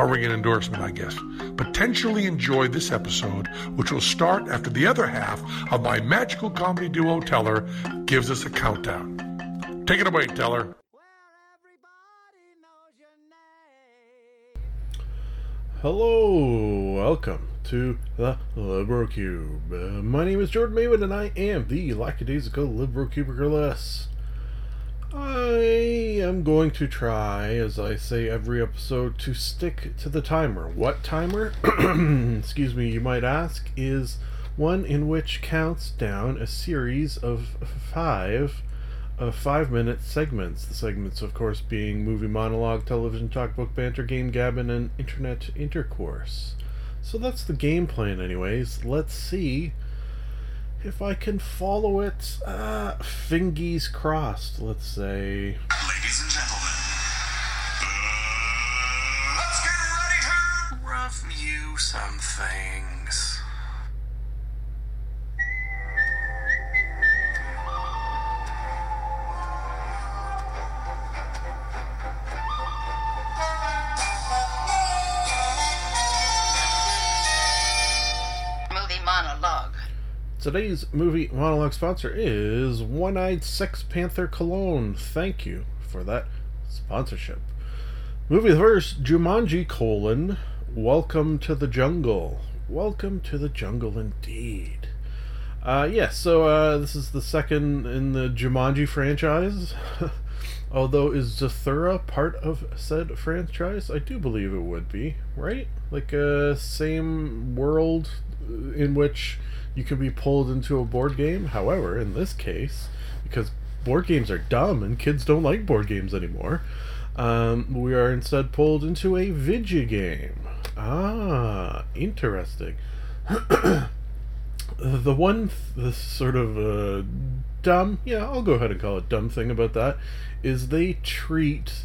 a ringing endorsement, I guess. Potentially enjoy this episode, which will start after the other half of my magical comedy duo Teller gives us a countdown. Take it away, Teller. Hello, welcome to the Libro Cube. Uh, my name is Jordan Maywood, and I am the lackadaisical Libro Cubiculist. I am going to try, as I say every episode, to stick to the timer. What timer? Excuse me, you might ask, is one in which counts down a series of five uh, of five minute segments. The segments, of course, being movie monologue, television talk, book banter, game gabbin, and internet intercourse. So that's the game plan, anyways. Let's see if I can follow it. Uh, fingies crossed, let's say. Ladies and gentlemen, Today's movie monologue sponsor is One Eyed Sex Panther Cologne. Thank you for that sponsorship. Movie first, Jumanji colon, Welcome to the Jungle. Welcome to the jungle indeed. Uh, yes, so uh, this is the second in the Jumanji franchise. Although, is Zathura part of said franchise? I do believe it would be, right? Like a same world in which you can be pulled into a board game. However, in this case, because board games are dumb and kids don't like board games anymore, um, we are instead pulled into a video game. Ah, interesting. the one th- the sort of uh, dumb yeah i'll go ahead and call it dumb thing about that is they treat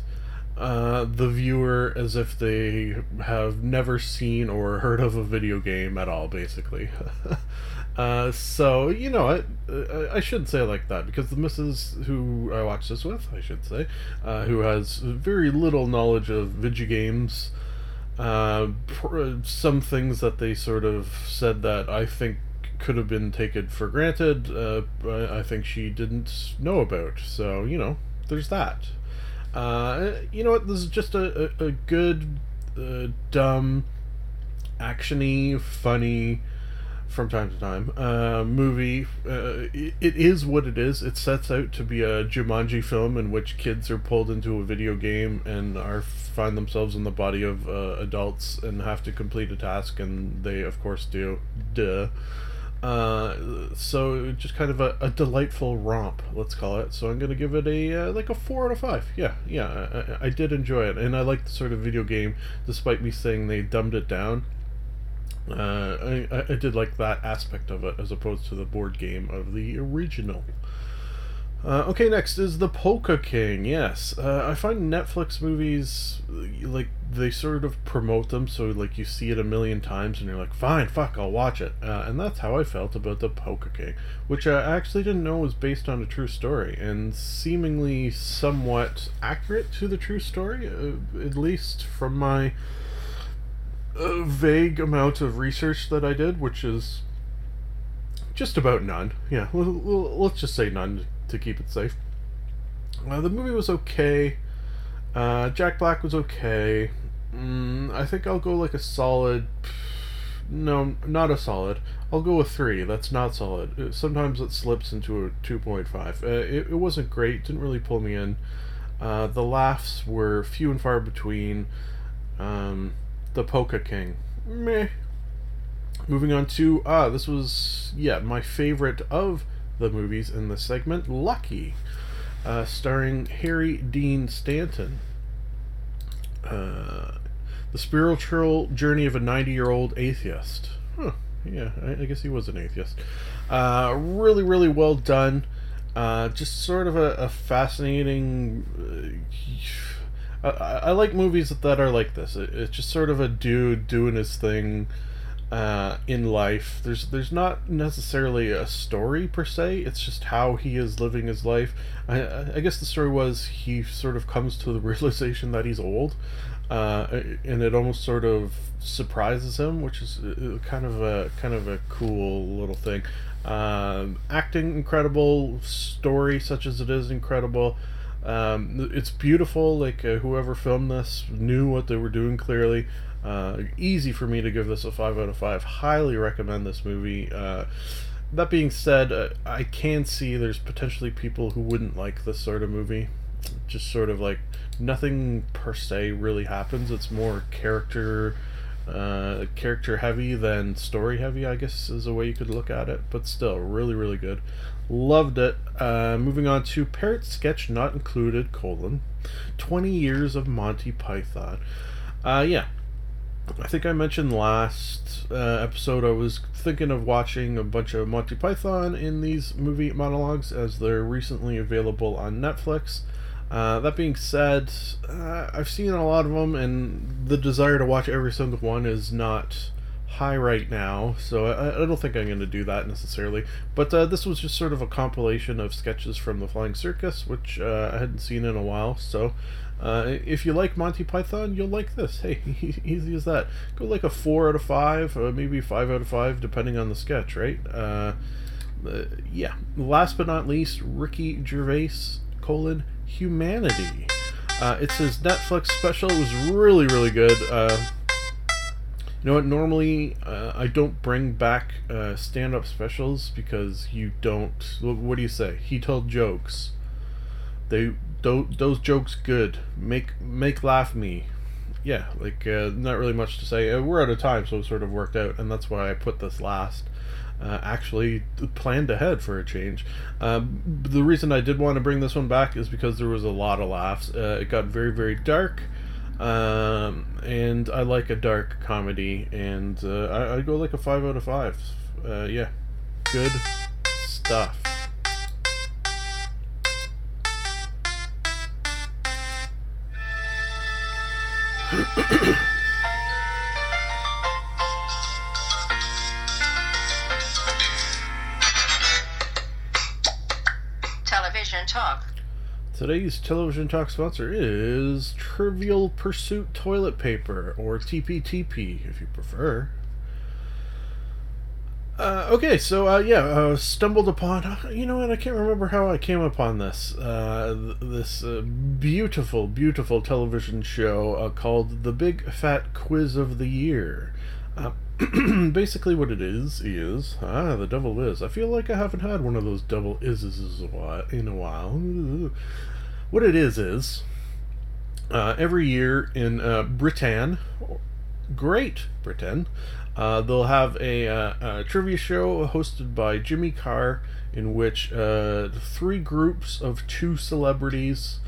uh, the viewer as if they have never seen or heard of a video game at all basically uh, so you know I, I shouldn't say like that because the missus who i watched this with i should say uh, who has very little knowledge of video games uh, pr- some things that they sort of said that I think could have been taken for granted. Uh, I I think she didn't know about. So you know, there's that. Uh, you know what? This is just a a, a good, dumb, actiony, funny, from time to time uh, movie. Uh, it, it is what it is. It sets out to be a Jumanji film in which kids are pulled into a video game and are find themselves in the body of uh, adults and have to complete a task, and they of course do. Duh. Uh, so just kind of a, a delightful romp, let's call it. So I'm gonna give it a uh, like a four out of five. Yeah, yeah, I, I did enjoy it, and I like the sort of video game, despite me saying they dumbed it down. Uh, I, I- did like that aspect of it as opposed to the board game of the original. Uh, okay, next is the Polka King. Yes, uh, I find Netflix movies like they sort of promote them, so like you see it a million times, and you're like, fine, fuck, I'll watch it. Uh, and that's how I felt about the Polka King, which I actually didn't know was based on a true story and seemingly somewhat accurate to the true story, uh, at least from my uh, vague amount of research that I did, which is just about none. Yeah, let's just say none to keep it safe. Uh, the movie was okay. Uh, Jack Black was okay. Mm, I think I'll go like a solid. No, not a solid. I'll go with three. That's not solid. Uh, Sometimes it slips into a two point five. Uh, it, it wasn't great. Didn't really pull me in. Uh, the laughs were few and far between. Um, the Polka King. Meh. Moving on to ah, this was yeah my favorite of the movies in this segment, Lucky, uh, starring Harry Dean Stanton. Uh, The spiritual journey of a 90 year old atheist. Huh. Yeah, I, I guess he was an atheist. Uh, really, really well done. Uh, just sort of a, a fascinating. Uh, I, I like movies that are like this. It, it's just sort of a dude doing his thing uh, in life. There's there's not necessarily a story per se. It's just how he is living his life. I, I guess the story was he sort of comes to the realization that he's old, uh, and it almost sort of surprises him, which is uh, kind of a kind of a cool little thing. Um, acting incredible, story such as it is incredible. Um, it's beautiful. Like uh, whoever filmed this knew what they were doing clearly. Uh, easy for me to give this a five out of five. Highly recommend this movie. Uh, that being said, uh, I can see there's potentially people who wouldn't like this sort of movie. Just sort of like nothing per se really happens. It's more character uh, character heavy than story heavy, I guess is a way you could look at it. But still, really, really good. Loved it. Uh, moving on to Parrot Sketch Not Included, colon, 20 Years of Monty Python. Uh, yeah. I think I mentioned last uh, episode I was thinking of watching a bunch of Monty Python in these movie monologues as they're recently available on Netflix. Uh, that being said, uh, I've seen a lot of them, and the desire to watch every single one is not high right now, so I, I don't think I'm going to do that necessarily. But uh, this was just sort of a compilation of sketches from the Flying Circus, which uh, I hadn't seen in a while. So uh, if you like Monty Python, you'll like this. Hey, easy as that. Go like a four out of five, or maybe five out of five, depending on the sketch, right? Uh, yeah. Last but not least, Ricky Gervais colon Humanity. Uh, it's his Netflix special. It was really, really good. You know what? Normally, uh, I don't bring back uh, stand-up specials because you don't. What do you say? He told jokes. They those jokes good. Make make laugh me. Yeah, like uh, not really much to say. Uh, we're out of time, so it sort of worked out, and that's why I put this last uh, actually planned ahead for a change. Um, the reason I did want to bring this one back is because there was a lot of laughs. Uh, it got very, very dark. Um, and I like a dark comedy, and uh, I, I'd go like a 5 out of 5. Uh, yeah, good stuff. Television Talk. Today's television talk sponsor is Trivial Pursuit Toilet Paper, or TPTP if you prefer. Uh, okay, so uh, yeah, uh, stumbled upon. You know what? I can't remember how I came upon this. Uh, th- this uh, beautiful, beautiful television show uh, called "The Big Fat Quiz of the Year." Basically, what it is is ah, the double is. I feel like I haven't had one of those double ises in a while. What it is is uh, every year in uh, Britain, Great Britain, uh, they'll have a, uh, a, trivia show hosted by Jimmy Carr, in which uh, three groups of two celebrities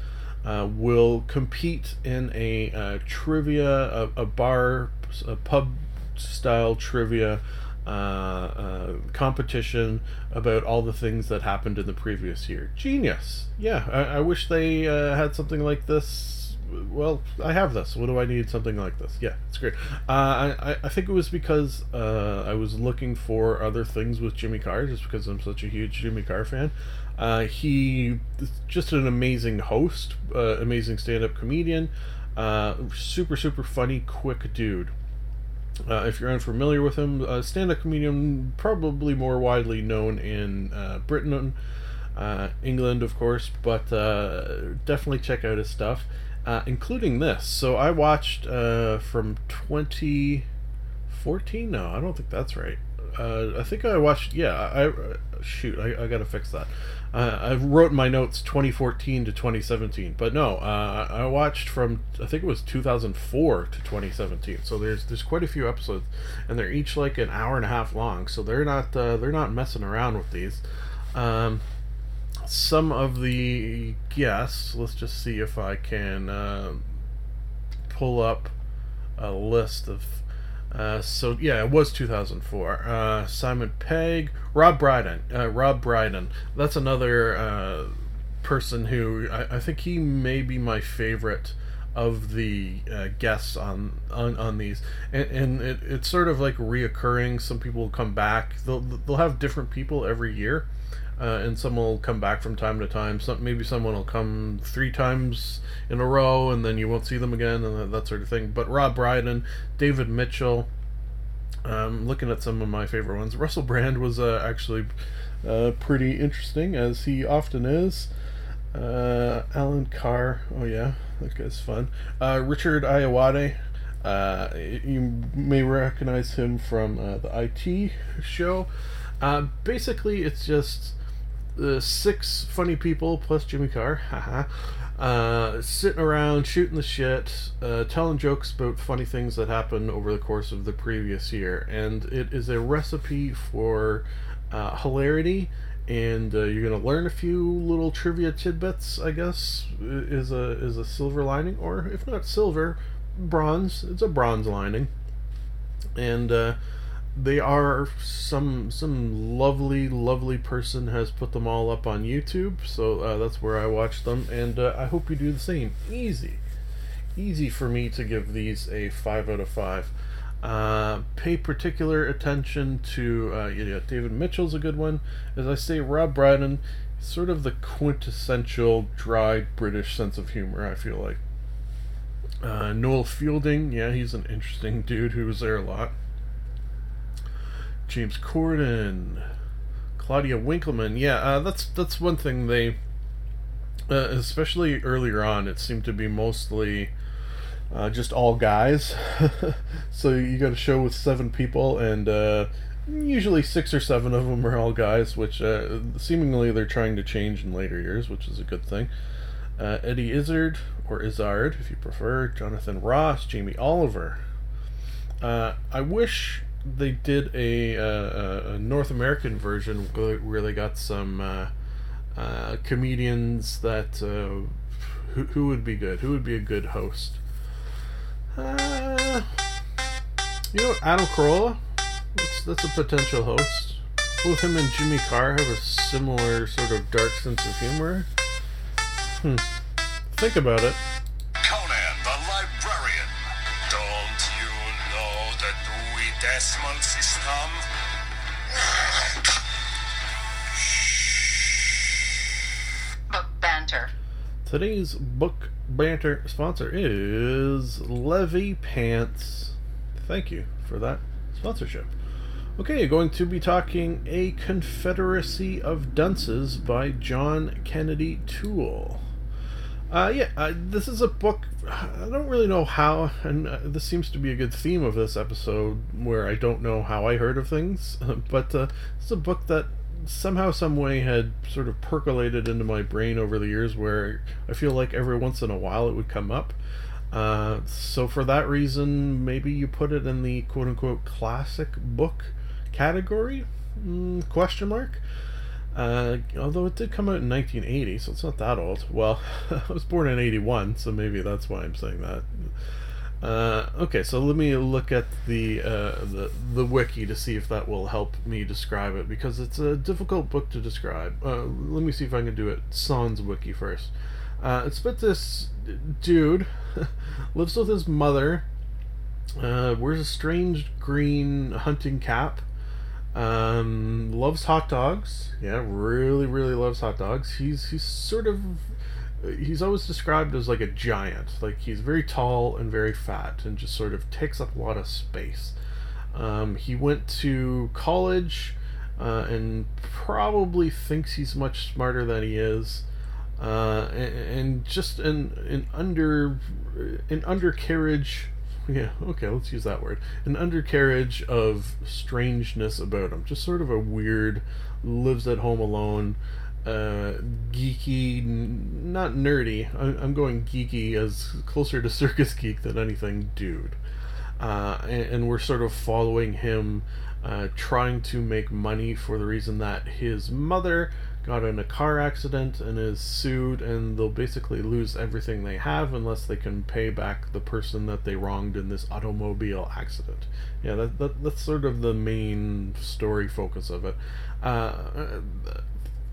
uh, will compete in a uh, trivia, a, a, bar, a pub style trivia uh, competition about all the things that happened in the previous year. Genius! Yeah, I, I wish they had something like this well, I have this. What do I need something like this? Yeah, it's great. Uh, I, I think it was because uh, I was looking for other things with Jimmy Carr, just because I'm such a huge Jimmy Carr fan. Uh, he just an amazing host, uh, amazing stand-up comedian, uh, super super funny, quick dude. Uh, if you're unfamiliar with him, uh, stand-up comedian, probably more widely known in Britain, England, of course, but definitely check out his stuff uh, including this. So I watched uh, from 2014. No, I don't think that's right. Uh, I think I watched. Yeah, I shoot. I, I gotta fix that. Uh, I wrote my notes 2014 to 2017, but no, uh, I watched from I think it was 2004 to 2017. So there's there's quite a few episodes, and they're each like an hour and a half long. So they're not uh, they're not messing around with these. Um, some of the guests. Let's just see if I can uh, pull up a list of. Uh, so yeah, it was 2004. Uh, Simon Pegg, Rob Brydon, uh, Rob Brydon. That's another uh, person who I, I think he may be my favorite of the uh, guests on, on on these, and, and it, it's sort of like reoccurring. Some people come back. They'll they'll have different people every year, uh, and some will come back from time to time. Some maybe someone will come three times in a row, and then you won't see them again, and that, that sort of thing. But Rob Brydon, David Mitchell. Um, looking at some of my favorite ones, Russell Brand was uh, actually uh, pretty interesting, as he often is. Uh, Alan Carr, oh yeah, that guy's fun. Uh, Richard Ayoade, uh, you may recognize him from uh, the IT show. Uh, basically, it's just uh, six funny people plus Jimmy Carr, haha, uh, sitting around shooting the shit, uh, telling jokes about funny things that happened over the course of the previous year, and it is a recipe for uh, hilarity. And uh, you're gonna learn a few little trivia tidbits, I guess, is a is a silver lining, or if not silver, bronze. It's a bronze lining, and uh, they are some some lovely lovely person has put them all up on youtube so uh, that's where i watch them and uh, i hope you do the same. Easy. Easy for me to give these a 5 out of 5 uh, pay particular attention to uh, yeah, david mitchell's a good one. As i say rob brydon sort of the quintessential dry british sense of humor i feel like. Uh, noel fielding yeah he's an interesting dude who was there a lot James Corden, Claudia Winkleman. Yeah, uh, that's that's one thing they, uh, especially earlier on, it seemed to be mostly uh, just all guys. so you got a show with seven people, and uh, usually six or seven of them are all guys, which uh, seemingly they're trying to change in later years, which is a good thing. Uh, Eddie Izzard, or Izzard if you prefer, Jonathan Ross, Jamie Oliver. I wish they did a, uh, a North American version where they got some uh, uh, comedians that uh, who, who would be good? Who would be a good host? Uh, you know, Adam Carolla. That's that's a potential host. Both him and Jimmy Carr have a similar sort of dark sense of humor. Hmm. Think about it. Dewey Decimal System? Book banter. Today's book banter sponsor is Levy Pants. Thank you for that sponsorship. Okay, going to be talking A Confederacy of Dunces by John Kennedy Toole. Uh, yeah, uh, this is a book. I don't really know how, and uh, this seems to be a good theme of this episode where I don't know how I heard of things, but uh, it's a book that somehow, some way had sort of percolated into my brain over the years where I feel like every once in a while it would come up. Uh, so for that reason, maybe you put it in the quote unquote classic book category? Mm, question mark. Uh, although it did come out in 1980, so it's not that old. Well, I was born in 81, so maybe that's why I'm saying that. Uh, okay, so let me look at the, uh, the the wiki to see if that will help me describe it because it's a difficult book to describe. Uh, let me see if I can do it sans wiki first. Uh, it's about this dude lives with his mother, uh, wears a strange green hunting cap, um, loves hot dogs. Yeah, really, really loves hot dogs. He's he's sort of he's always described as like a giant. Like he's very tall and very fat, and just sort of takes up a lot of space. Um, he went to college, uh, and probably thinks he's much smarter than he is. Uh, and, and just an an under an undercarriage yeah, okay, let's use that word. An undercarriage of strangeness about him. Just sort of a weird, lives at home alone, uh, geeky, n- not nerdy. I- I'm going geeky as closer to circus geek than anything dude. Uh, and, and we're sort of following him, uh, trying to make money for the reason that his mother got in a car accident and is sued, and they'll basically lose everything they have unless they can pay back the person that they wronged in this automobile accident. Yeah, that, that that's sort of the main story focus of it. Uh,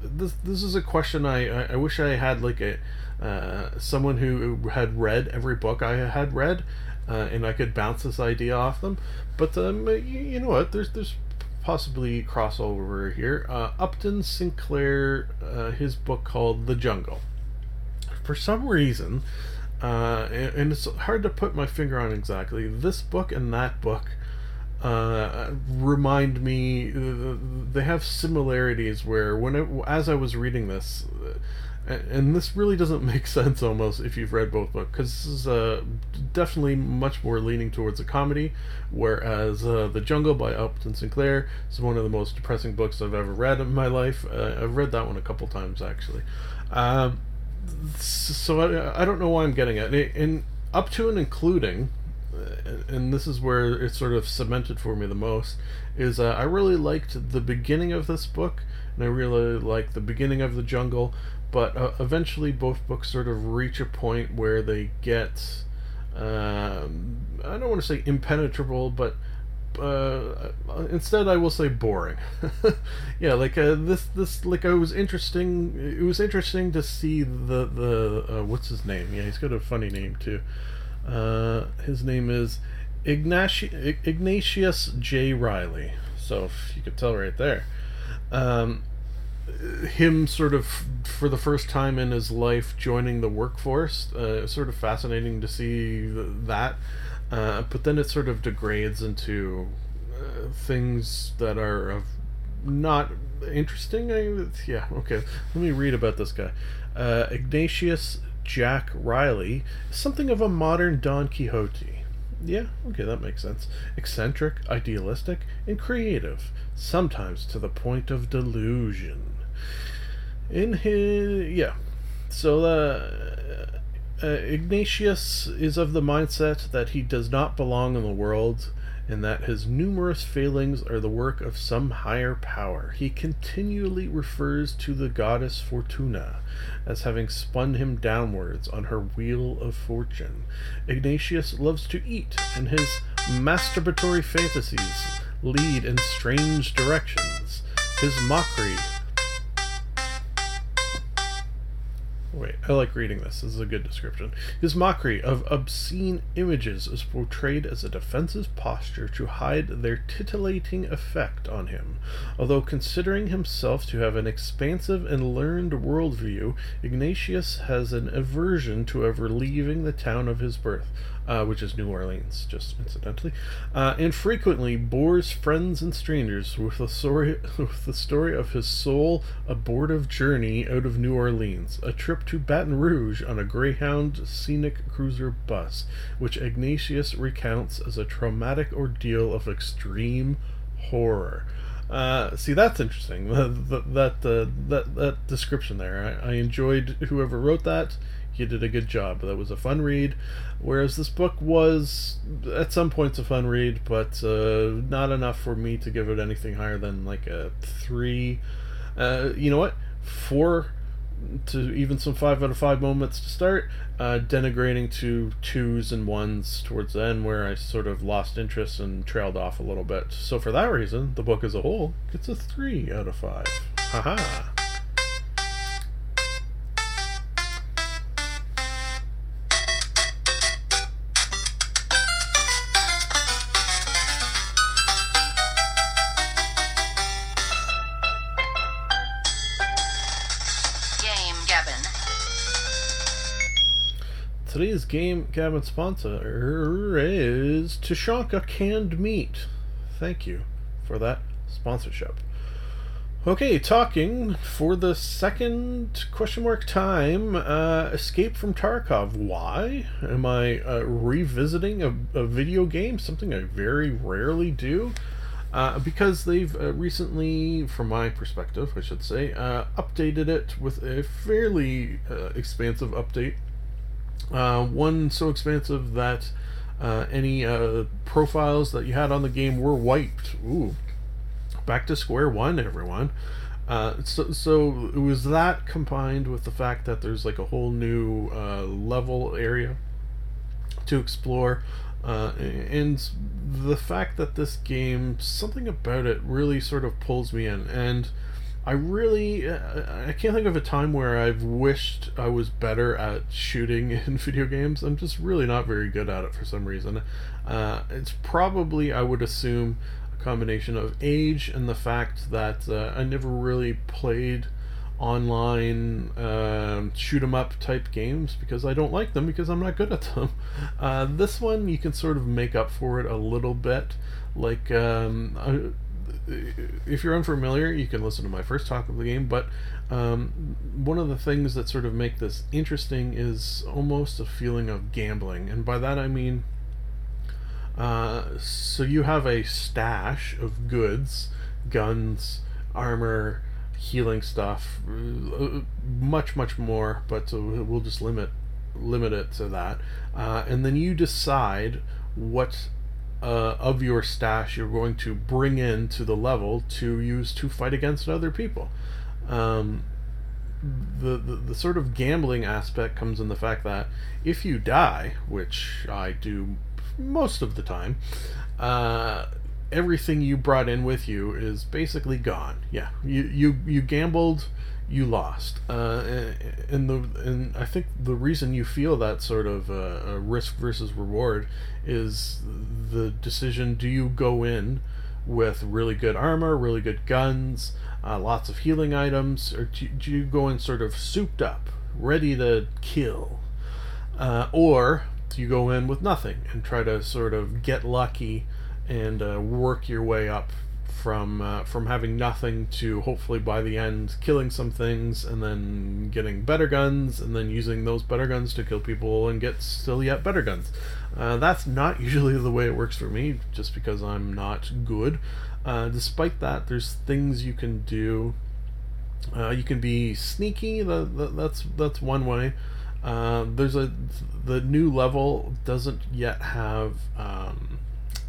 this this is a question I, I, I wish I had like a uh, someone who had read every book I had read, uh, and I could bounce this idea off them. But um, you, you know what? There's there's possibly crossover here. Uh, Upton Sinclair, uh, his book called The Jungle. For some reason, uh, and, and it's hard to put my finger on exactly, this book and that book uh, remind me, they have similarities where when it, as I was reading this, and this really doesn't make sense almost if you've read both books because this is uh, definitely much more leaning towards a comedy whereas uh, the jungle by upton sinclair is one of the most depressing books i've ever read in my life. Uh, i've read that one a couple times actually. Um, so I, I, don't know why i'm getting it. And up to and including and this is where it's sort of cemented for me the most is uh, i really liked the beginning of this book and i really like the beginning of the jungle but uh, eventually both books sort of reach a point where they get um, I don't want to say impenetrable, but uh, instead I will say boring. yeah, like uh, this this like I was interesting. It was interesting to see the the uh, what's his name? Yeah, he's got a funny name too. Uh, his name is Ignati- Ignatius J. Reilly. So if you could tell right there. Um, him sort of for the first time in his life joining the workforce uh, sort of fascinating to see that. Uh, but then it sort of degrades into uh, things that are of not interesting I, yeah okay let me read about this guy. Uh, ignatius jack reilly something of a modern don quixote. Yeah, okay, that makes sense. Eccentric, idealistic, and creative, sometimes to the point of delusion in his yeah so uh, uh, ignatius is of the mindset that he does not belong in the world and that his numerous failings are the work of some higher power. He continually refers to the goddess Fortuna as having spun him downwards on her wheel of fortune. Ignatius loves to eat, and his masturbatory fantasies lead in strange directions. His mockery Wait, I like reading this. This is a good description. His mockery of obscene images is portrayed as a defensive posture to hide their titillating effect on him. Although considering himself to have an expansive and learned worldview, Ignatius has an aversion to ever leaving the town of his birth, uh, which is New Orleans, just incidentally, uh, and frequently bores friends and strangers with the story with the story of his sole abortive journey out of New Orleans, a trip to Baton Rouge on a Greyhound scenic cruiser bus, which Ignatius recounts as a traumatic ordeal of extreme horror. Uh, see, that's interesting. that that uh, that that description there. I, I enjoyed whoever wrote that he did a good job. That was a fun read, whereas this book was at some points a fun read, but uh, not enough for me to give it anything higher than like a three. Uh, you know what? Four to even some five out of five moments to start, uh, denigrating to twos and ones towards the end, where I sort of lost interest and trailed off a little bit. So for that reason, the book as a whole gets a three out of five. Haha. Today's game gabbin sponsor is Tushonka Canned Meat. Thank you for that sponsorship. Okay, talking for the second question mark time. Uh, Escape from Tarkov. Why am I uh, revisiting a, a, video game? Something I very rarely do. Uh, because they've uh, recently, from my perspective, I should say, uh, updated it with a fairly uh, expansive update uh, one so expansive that uh, any uh, profiles that you had on the game were wiped. Ooh, back to square one, everyone. Uh, so, so it was that combined with the fact that there's like a whole new uh, level area to explore, uh, and the fact that this game, something about it really sort of pulls me in. And I really, uh, I can't think of a time where I've wished I was better at shooting in video games. I'm just really not very good at it for some reason. Uh, it's probably, I would assume, a combination of age and the fact that uh, I never really played online um shoot 'em up type games because I don't like them because I'm not good at them. Uh, this one you can sort of make up for it a little bit. Like um, if you're unfamiliar, you can listen to my first talk of the game. But um, one of the things that sort of make this interesting is almost a feeling of gambling, and by that I mean. Uh, so you have a stash of goods, guns, armor, healing stuff, uh, much much more, but we'll just limit limit it to that. Uh, and then you decide what uh, of your stash you're going to bring into the level to use to fight against other people. Um, the, the the sort of gambling aspect comes in the fact that if you die, which I do most of the time, uh, everything you brought in with you is basically gone. Yeah, you you you gambled, you lost, uh, and the and I think the reason you feel that sort of uh, risk versus reward is the decision: do you go in with really good armor, really good guns, uh, lots of healing items, or do, do you go in sort of souped up, ready to kill, uh, or do you go in with nothing and try to sort of get lucky? and uh, work your way up from uh, from having nothing to hopefully by the end killing some things and then getting better guns and then using those better guns to kill people and get still yet better guns. Uh, that's not usually the way it works for me, just because I'm not good. Uh, despite that, there's things you can do. Uh, you can be sneaky. The, the, that's that's one way. Uh, there's a the new level doesn't yet have. Um,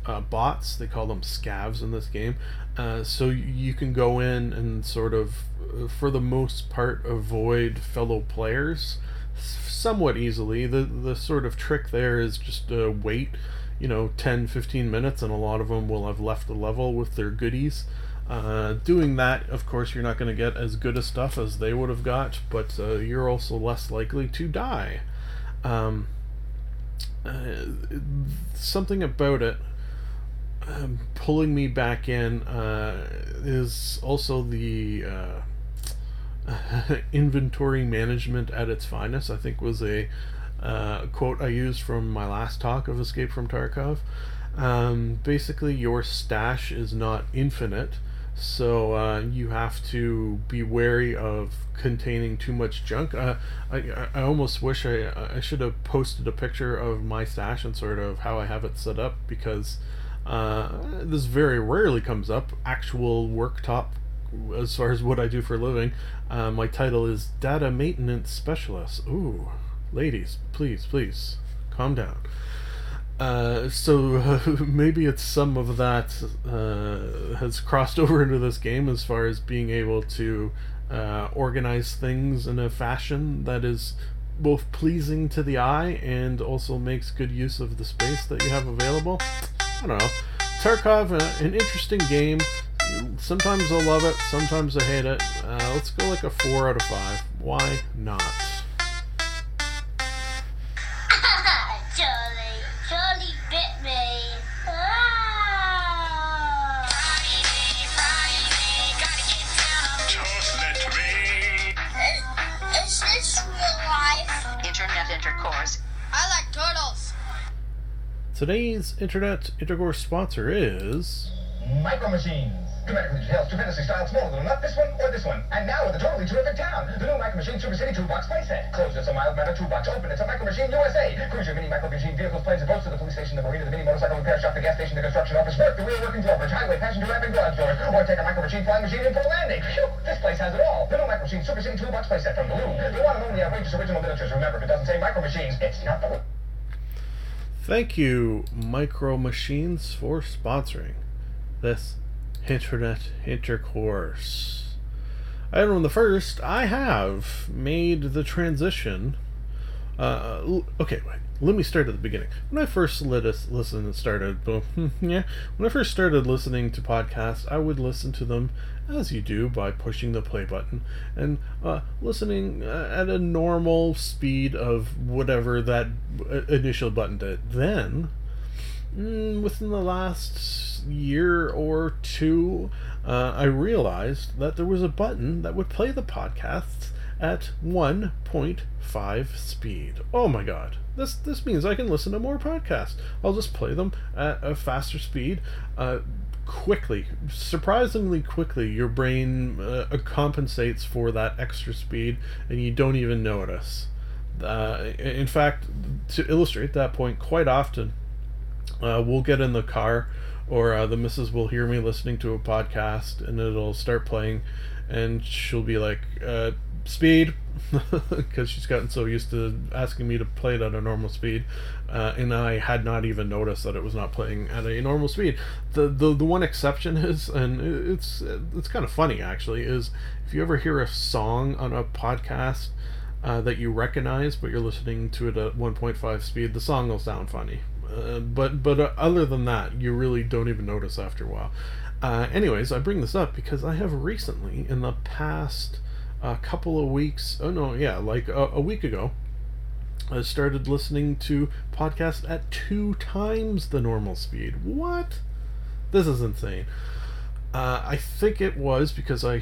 uh, bots. They call them scavs in this game. Uh, so you can go in and sort of, uh, for the most part, avoid fellow players somewhat easily. The the sort of trick there is just uh, wait, you know, 10, 15 minutes, and a lot of them will have left the level with their goodies. Uh, doing that, of course, you're not going to get as good a stuff as they would have got, but uh, you're also less likely to die. Um, uh, something about it um, pulling me back in uh, is also the uh, inventory management at its finest. I think was a uh, quote I used from my last talk of Escape from Tarkov. Um, basically, your stash is not infinite, so uh, you have to be wary of containing too much junk. Uh, I, I almost wish I, I should have posted a picture of my stash and sort of how I have it set up because uh, this very rarely comes up. Actual worktop, as far as what I do for a living. Uh, my title is Data Maintenance Specialist. Ooh, ladies, please, please, calm down. Uh, so uh, maybe it's some of that uh, has crossed over into this game as far as being able to uh, organize things in a fashion that is both pleasing to the eye and also makes good use of the space that you have available. I don't know. Tarkov, uh, an interesting game. Sometimes I'll love it, sometimes I hate it. Uh, let's go like a 4 out of 5. Why not? Today's Internet Intercourse sponsor is. Micro Machines. Dramatically detailed, stupendously styled, smaller than not this one or this one. And now with a totally terrific town. The new Micro Machine Super City Toolbox playset. Closed, it's a mild matter toolbox. Open, it's a Micro Machine USA. Cruise your mini Micro Machine vehicles, planes, and boats to the police station, the marina, the mini motorcycle repair shop, the gas station, the construction office, work, the wheel working drawbridge, highway, passenger ramp, and garage doors. Or take a Micro Machine flying machine in for a landing. Phew, this place has it all. The new Micro Machine Super City Toolbox playset from Galoob. The one and only outrageous original miniatures. Remember, if it doesn't say Micro Machines, it's not the Thank you, Micro Machines, for sponsoring this Internet Intercourse. I don't know the first. I have made the transition. Uh, okay, wait. Let me start at the beginning. When I first lit us listen and started, yeah, when I first started listening to podcasts, I would listen to them as you do by pushing the play button and uh, listening uh, at a normal speed of whatever that uh, initial button did. Then, mm, within the last year or two, uh, I realized that there was a button that would play the podcasts at 1.5 speed. Oh my god. This this means I can listen to more podcasts. I'll just play them at a faster speed. Uh, quickly, surprisingly quickly, your brain uh, compensates for that extra speed and you don't even notice. Uh, in fact, to illustrate that point, quite often uh, we'll get in the car or uh, the missus will hear me listening to a podcast and it'll start playing and she'll be like uh, speed because she's gotten so used to asking me to play it at a normal speed uh, and i had not even noticed that it was not playing at a normal speed the, the the one exception is and it's it's kind of funny actually is if you ever hear a song on a podcast uh, that you recognize but you're listening to it at 1.5 speed the song will sound funny uh, but but uh, other than that, you really don't even notice after a while. Uh, anyways, I bring this up because I have recently, in the past uh, couple of weeks, oh no, yeah, like a, a week ago, I started listening to podcasts at two times the normal speed. What? This is insane. Uh, I think it was because I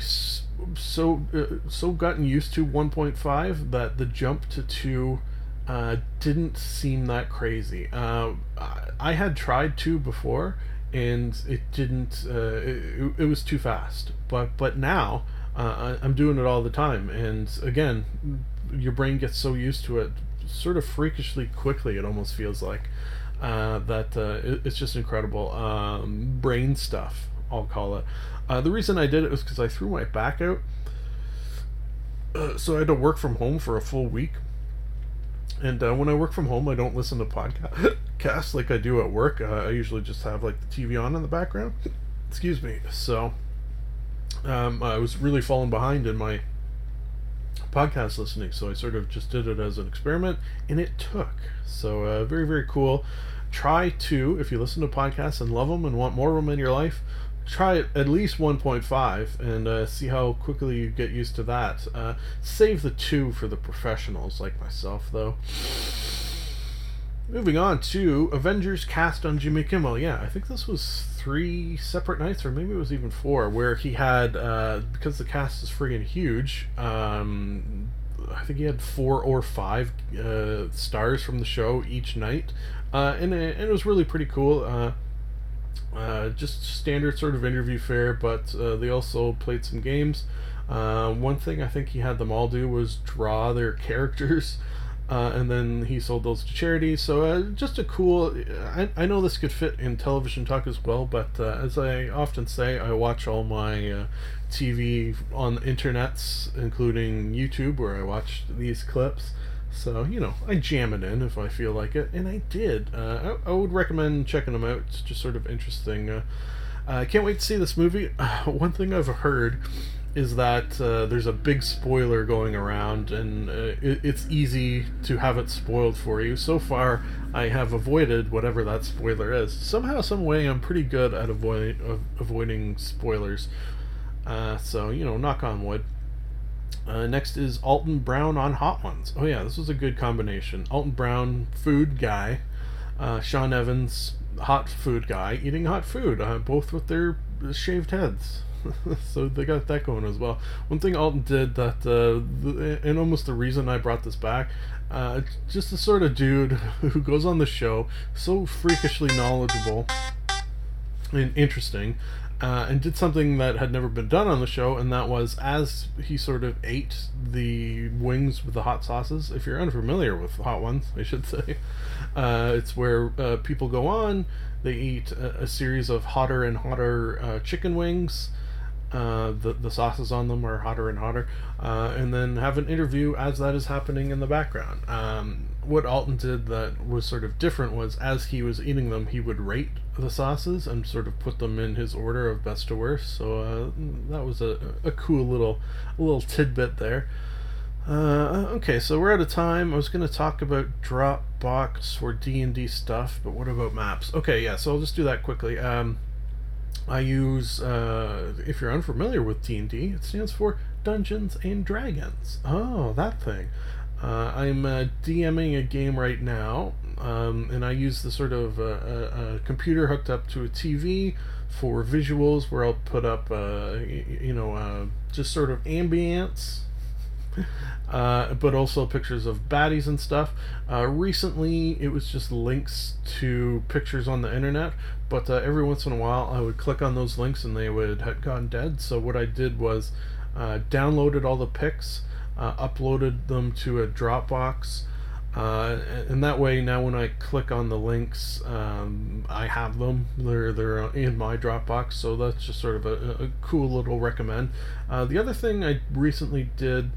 so uh, so gotten used to 1.5 that the jump to two uh, didn't seem that crazy. Uh, I- I had tried two before, and it didn't. Uh, it, it was too fast. But but now uh, I- I'm doing it all the time, and again, your brain gets so used to it, sort of freakishly quickly. It almost feels like uh, that. Uh, it, it's just incredible um, brain stuff. I'll call it. Uh, the reason I did it was because I threw my back out. Uh, so I had to work from home for a full week. And uh, when I work from home, I don't listen to podcasts like I do at work. Uh, I usually just have like the TV on in the background. Excuse me. So um, I was really falling behind in my podcast listening, so I sort of just did it as an experiment, and it took. So uh, very very cool. Try to if you listen to podcasts and love them and want more of them in your life. Try at least 1.5 and uh, see how quickly you get used to that. Uh, save the two for the professionals like myself, though. Moving on to Avengers cast on Jimmy Kimmel. Yeah, I think this was three separate nights, or maybe it was even four, where he had uh, because the cast is friggin' huge. Um, I think he had four or five uh, stars from the show each night, uh, and, it, and it was really pretty cool. Uh, uh, just standard sort of interview fare, but uh, they also played some games. Uh, one thing I think he had them all do was draw their characters, uh, and then he sold those to charity. So uh, just a cool. I, I know this could fit in television talk as well, but uh, as I often say, I watch all my uh, TV on the internets, including YouTube, where I watch these clips. So, you know, I jam it in if I feel like it, and I did. Uh, I, I would recommend checking them out. It's just sort of interesting. Uh, I can't wait to see this movie. one thing I've heard is that uh, there's a big spoiler going around, and uh, it, it's easy to have it spoiled for you. So far, I have avoided whatever that spoiler is. Somehow, some way, I'm pretty good at avoid, of, avoiding spoilers. Uh, so, you know, knock on wood. Uh, next is Alton Brown on Hot Ones. Oh yeah, this was a good combination. Alton Brown, food guy, uh, Sean Evans, hot food guy, eating hot food, uh, both with their shaved heads. so they got that going as well. One thing Alton did that, uh, and almost the reason I brought this back, uh, just the sort of dude who goes on the show, so freakishly knowledgeable and interesting, uh, and did something that had never been done on the show, and that was as he sort of ate the wings with the hot sauces. If you're unfamiliar with hot ones, I should say, uh, it's where uh, people go on, they eat a, a series of hotter and hotter uh, chicken wings. Uh, the the sauces on them are hotter and hotter, uh, and then have an interview as that is happening in the background. Um, what Alton did that was sort of different was as he was eating them, he would rate the sauces and sort of put them in his order of best to worst. So uh, that was a, a cool little little tidbit there. Uh, okay, so we're out of time. I was going to talk about Dropbox for D and D stuff, but what about maps? Okay, yeah, so I'll just do that quickly. Um, I use, uh, if you're unfamiliar with D and D, it stands for Dungeons and Dragons. Oh, that thing. Uh, I'm uh, DMing a game right now, um, and I use the sort of uh, a, a computer hooked up to a TV for visuals, where I'll put up, uh, y- you know, uh, just sort of ambience uh, but also pictures of baddies and stuff. Uh, recently, it was just links to pictures on the internet, but uh, every once in a while, I would click on those links and they would have gone dead. So what I did was uh, downloaded all the pics, uh, uploaded them to a Dropbox. Uh, and that way, now when I click on the links, um, I have them. They're they're in my Dropbox, so that's just sort of a, a cool little recommend. Uh, the other thing I recently did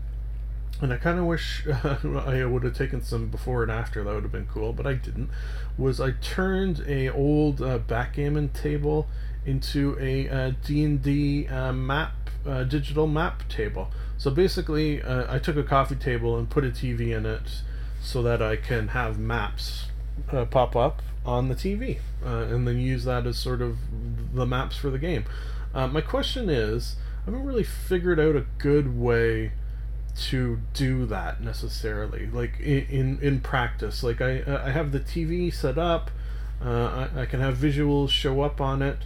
and I kind of wish uh, I would have taken some before and after. That would have been cool, but I didn't. Was I turned a old uh, backgammon table into a uh, D&D uh, map, uh, digital map table. So basically, uh, I took a coffee table and put a TV in it, so that I can have maps pop up on the TV, and then use that as sort of the maps for the game. My question is, I haven't really figured out a good way to do that necessarily like in in, practice like i i have the tv set up uh, I, I can have visuals show up on it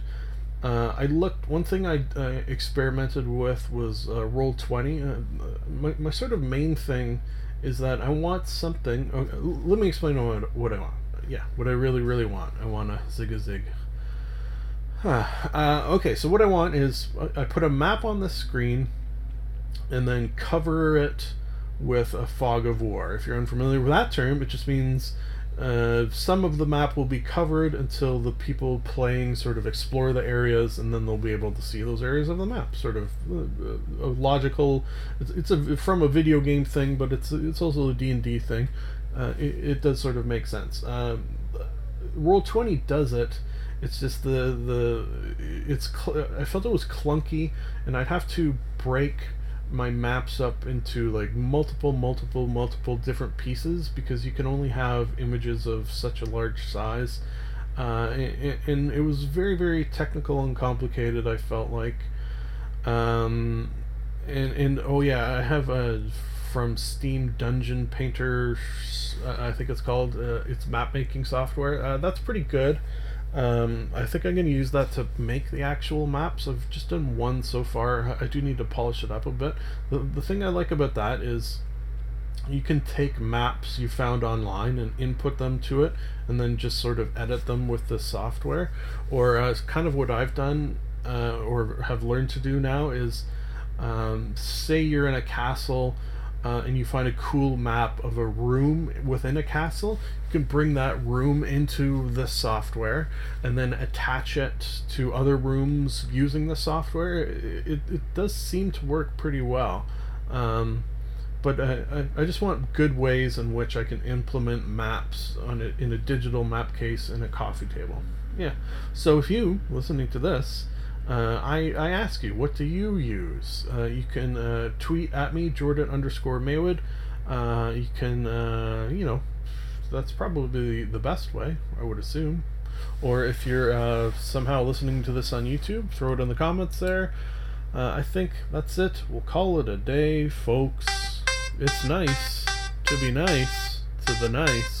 uh, I looked. One thing I uh, experimented with was uh, Roll Twenty. Uh, my, my sort of main thing is that I want something. Okay, let me explain what, what I want. Yeah, what I really really want. I want a zig a zig. uh, okay, so what I want is I I put a map on the screen and then cover it with a fog of war. If you're unfamiliar with that term, it just means uh, some of the map will be covered until the people playing sort of explore the areas, and then they'll be able to see those areas of the map. Sort of uh, a logical. It's, it's a from a video game thing, but it's it's also a D and D thing. Uh, it, it does sort of make sense. Um, Roll Twenty does it. It's just the the it's cl- I felt it was clunky, and I'd have to break my maps up into like multiple multiple multiple different pieces because you can only have images of such a large size. Uh, and, and it was very very technical and complicated i felt like. Um, and and oh yeah i have a from steam dungeon painter uh, i think it's called uh, it's map making software. Uh, that's pretty good um, I think I'm going to use that to make the actual maps. I've just done one so far. I do need to polish it up a bit. The, the thing I like about that is you can take maps you found online and input them to it and then just sort of edit them with the software. Or uh, kind of what I've done uh, or have learned to do now is um, say you're in a castle uh, and you find a cool map of a room within a castle, can bring that room into the software and then attach it to other rooms using the software. It, it does seem to work pretty well. Um, but I, I just want good ways in which I can implement maps on it in a digital map case in a coffee table. Yeah. So if you listening to this uh, I, I ask you, what do you use? Uh, you can uh, tweet at me, Jordan underscore Maywood. Uh, you can, uh, you know, that's probably the best way, I would assume. Or if you're uh, somehow listening to this on YouTube, throw it in the comments there. I think that's it. We'll call it a day, folks. It's nice to be nice to the nice.